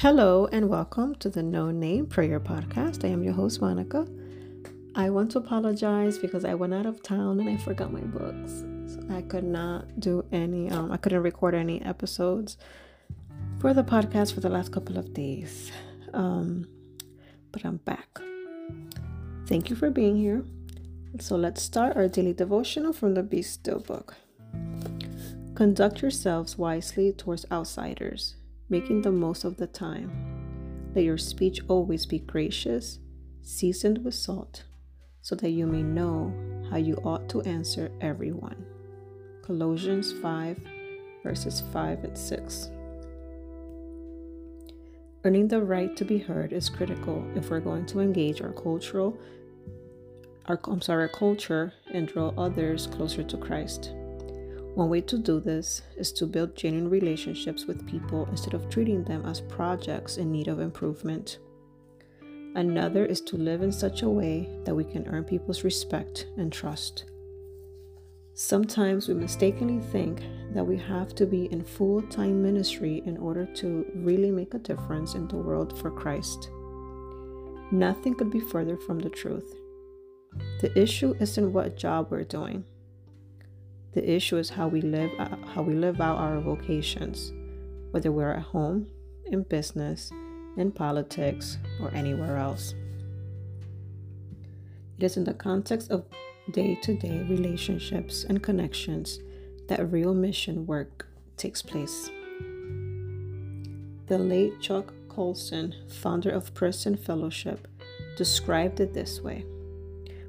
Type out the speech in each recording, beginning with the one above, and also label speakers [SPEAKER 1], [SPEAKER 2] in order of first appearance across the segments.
[SPEAKER 1] Hello and welcome to the No Name Prayer Podcast. I am your host, Monica. I want to apologize because I went out of town and I forgot my books. So I could not do any, um, I couldn't record any episodes for the podcast for the last couple of days. Um, but I'm back. Thank you for being here. So let's start our daily devotional from the Be Still book. Conduct yourselves wisely towards outsiders, making the most of the time. Let your speech always be gracious, seasoned with salt, so that you may know how you ought to answer everyone. Colossians 5, verses 5 and 6. Earning the right to be heard is critical if we're going to engage our cultural our I'm sorry, our culture and draw others closer to Christ. One way to do this is to build genuine relationships with people instead of treating them as projects in need of improvement. Another is to live in such a way that we can earn people's respect and trust. Sometimes we mistakenly think that we have to be in full time ministry in order to really make a difference in the world for Christ. Nothing could be further from the truth. The issue isn't what job we're doing. The issue is how we live uh, how we live out our vocations, whether we're at home, in business, in politics, or anywhere else. It is in the context of day-to-day relationships and connections that real mission work takes place. The late Chuck Colson, founder of Prison Fellowship, described it this way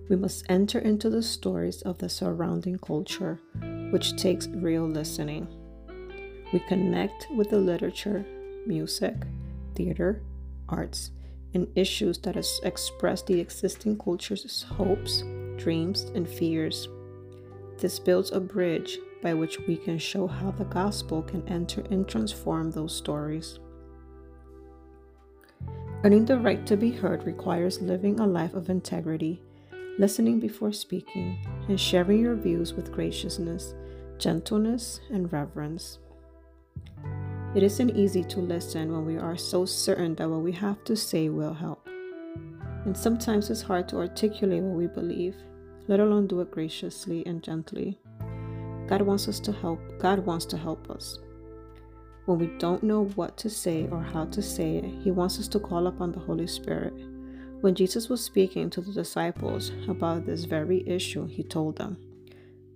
[SPEAKER 1] we must enter into the stories of the surrounding culture, which takes real listening. We connect with the literature, music, theater, arts, and issues that express the existing culture's hopes, dreams, and fears. This builds a bridge by which we can show how the gospel can enter and transform those stories. Earning the right to be heard requires living a life of integrity listening before speaking, and sharing your views with graciousness, gentleness, and reverence. It isn't easy to listen when we are so certain that what we have to say will help. And sometimes it's hard to articulate what we believe, let alone do it graciously and gently. God wants us to help. God wants to help us. When we don't know what to say or how to say it, He wants us to call upon the Holy Spirit when Jesus was speaking to the disciples about this very issue, he told them,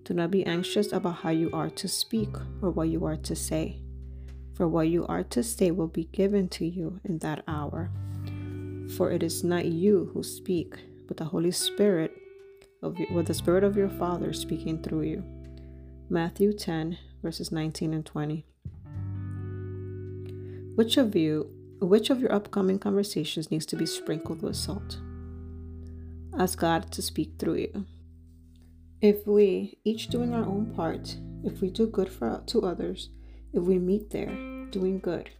[SPEAKER 1] Do not be anxious about how you are to speak or what you are to say, for what you are to say will be given to you in that hour. For it is not you who speak, but the Holy Spirit of with the Spirit of your Father speaking through you. Matthew 10, verses 19 and 20. Which of you which of your upcoming conversations needs to be sprinkled with salt? Ask God to speak through you. If we, each doing our own part, if we do good for to others, if we meet there doing good,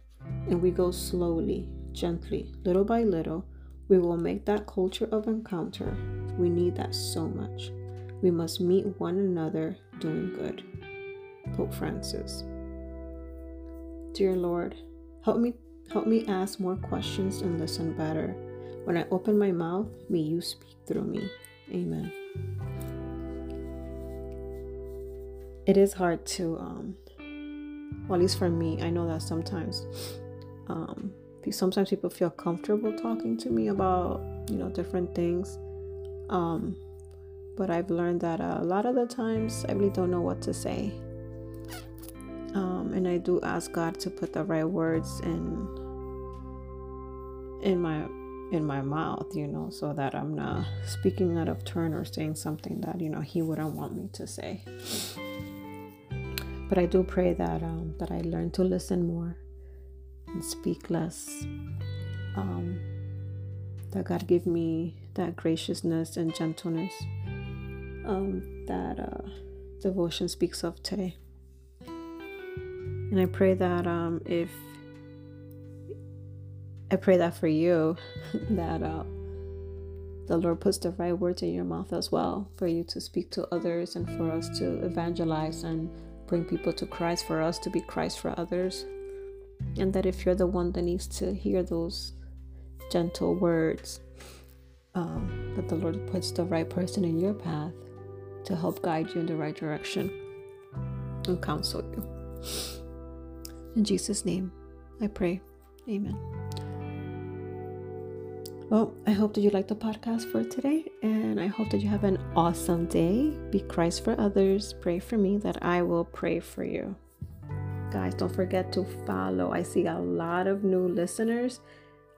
[SPEAKER 1] and we go slowly, gently, little by little, we will make that culture of encounter. We need that so much. We must meet one another doing good. Pope Francis. Dear Lord, help me Help me ask more questions and listen better. When I open my mouth, may you speak through me. Amen. It is hard to, um, well, at least for me, I know that sometimes, um, sometimes people feel comfortable talking to me about, you know, different things. Um, but I've learned that a lot of the times I really don't know what to say. Um, and I do ask God to put the right words in in my in my mouth, you know, so that I'm not speaking out of turn or saying something that you know He wouldn't want me to say. But I do pray that um, that I learn to listen more and speak less. Um, that God give me that graciousness and gentleness um, that uh, devotion speaks of today. And I pray that um, if I pray that for you, that uh, the Lord puts the right words in your mouth as well for you to speak to others and for us to evangelize and bring people to Christ, for us to be Christ for others. and that if you're the one that needs to hear those gentle words, um, that the Lord puts the right person in your path to help guide you in the right direction and counsel you. In Jesus' name, I pray. Amen. Well, I hope that you liked the podcast for today, and I hope that you have an awesome day. Be Christ for others. Pray for me that I will pray for you. Guys, don't forget to follow. I see a lot of new listeners,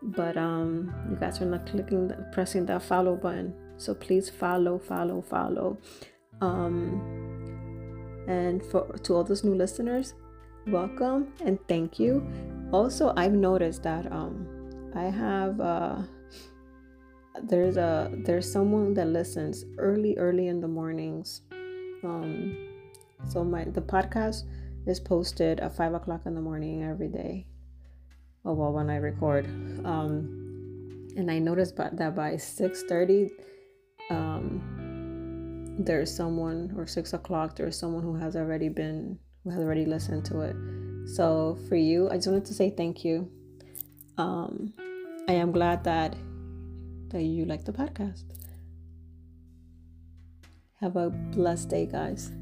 [SPEAKER 1] but um, you guys are not clicking, pressing that follow button. So please follow, follow, follow. Um, and for to all those new listeners, welcome and thank you. Also, I've noticed that um, I have uh, there's a there's someone that listens early, early in the mornings. Um, so my the podcast is posted at five o'clock in the morning every day. Oh well, when I record, um, and I noticed that by six thirty, um, there's someone or six o'clock. There's someone who has already been who has already listened to it. So for you, I just wanted to say thank you. Um, I am glad that that you like the podcast. Have a blessed day, guys.